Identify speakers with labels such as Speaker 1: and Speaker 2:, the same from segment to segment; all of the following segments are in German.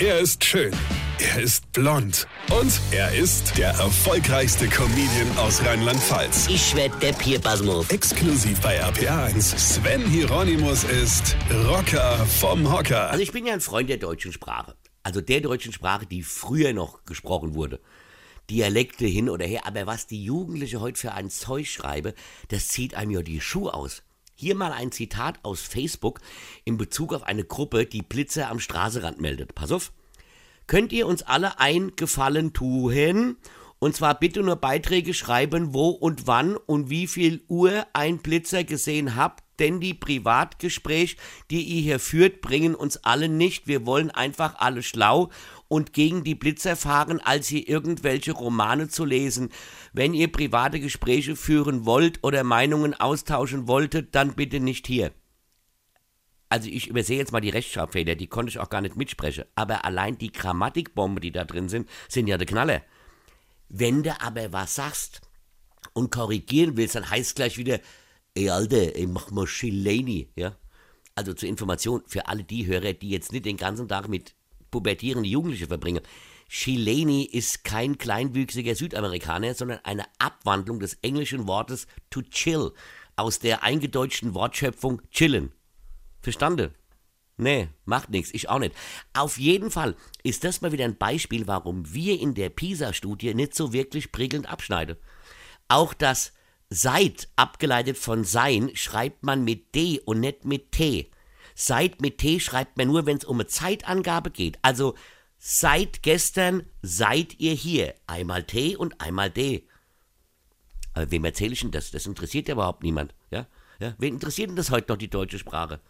Speaker 1: Er ist schön. Er ist blond. Und er ist der erfolgreichste Comedian aus Rheinland-Pfalz.
Speaker 2: Ich werd der Pierpasmus.
Speaker 1: Exklusiv bei RPA1. Sven Hieronymus ist Rocker vom Hocker.
Speaker 2: Also ich bin ja ein Freund der deutschen Sprache. Also der deutschen Sprache, die früher noch gesprochen wurde. Dialekte hin oder her. Aber was die Jugendliche heute für ein Zeug schreibe, das zieht einem ja die Schuhe aus. Hier mal ein Zitat aus Facebook in Bezug auf eine Gruppe, die Blitze am Straßenrand meldet. Pass auf. Könnt ihr uns alle ein Gefallen tun? Und zwar bitte nur Beiträge schreiben, wo und wann und wie viel Uhr ein Blitzer gesehen habt, denn die Privatgespräche, die ihr hier führt, bringen uns alle nicht. Wir wollen einfach alle schlau und gegen die Blitzer fahren, als hier irgendwelche Romane zu lesen. Wenn ihr private Gespräche führen wollt oder Meinungen austauschen wolltet, dann bitte nicht hier. Also ich übersehe jetzt mal die Rechtschreibfehler, die konnte ich auch gar nicht mitsprechen. Aber allein die Grammatikbombe, die da drin sind, sind ja der Knaller. Wenn du aber was sagst und korrigieren willst, dann heißt gleich wieder, ey Alter, ey, mach mal Chileni, ja. Also zur Information für alle die Hörer, die jetzt nicht den ganzen Tag mit pubertierenden Jugendlichen verbringen. Chileni ist kein kleinwüchsiger Südamerikaner, sondern eine Abwandlung des englischen Wortes to chill aus der eingedeutschten Wortschöpfung chillen. Verstanden? Nee, macht nichts, ich auch nicht. Auf jeden Fall ist das mal wieder ein Beispiel, warum wir in der PISA-Studie nicht so wirklich prickelnd abschneiden. Auch das Seit, abgeleitet von sein, schreibt man mit D und nicht mit T. Seit mit T schreibt man nur, wenn es um eine Zeitangabe geht. Also seit gestern seid ihr hier. Einmal T und einmal D. Aber wem erzähle ich denn das? Das interessiert ja überhaupt niemand. Ja? Ja? Wen interessiert denn das heute noch, die deutsche Sprache?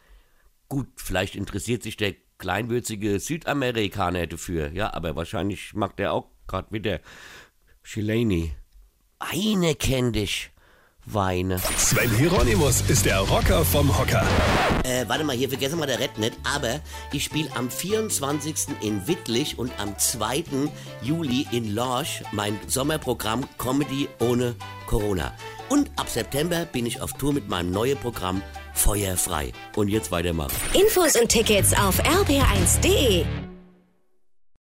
Speaker 2: Gut, vielleicht interessiert sich der kleinwürzige Südamerikaner dafür. Ja, aber wahrscheinlich mag der auch gerade wieder Chileni. Eine kenn dich. Weine.
Speaker 1: Sven Hieronymus ist der Rocker vom Hocker.
Speaker 2: Äh, warte mal, hier vergessen wir der Red nicht, aber ich spiele am 24. in Wittlich und am 2. Juli in Lorsch mein Sommerprogramm Comedy ohne Corona. Und ab September bin ich auf Tour mit meinem neuen Programm Feuerfrei. Und jetzt weitermachen.
Speaker 3: Infos und Tickets auf rb1.de.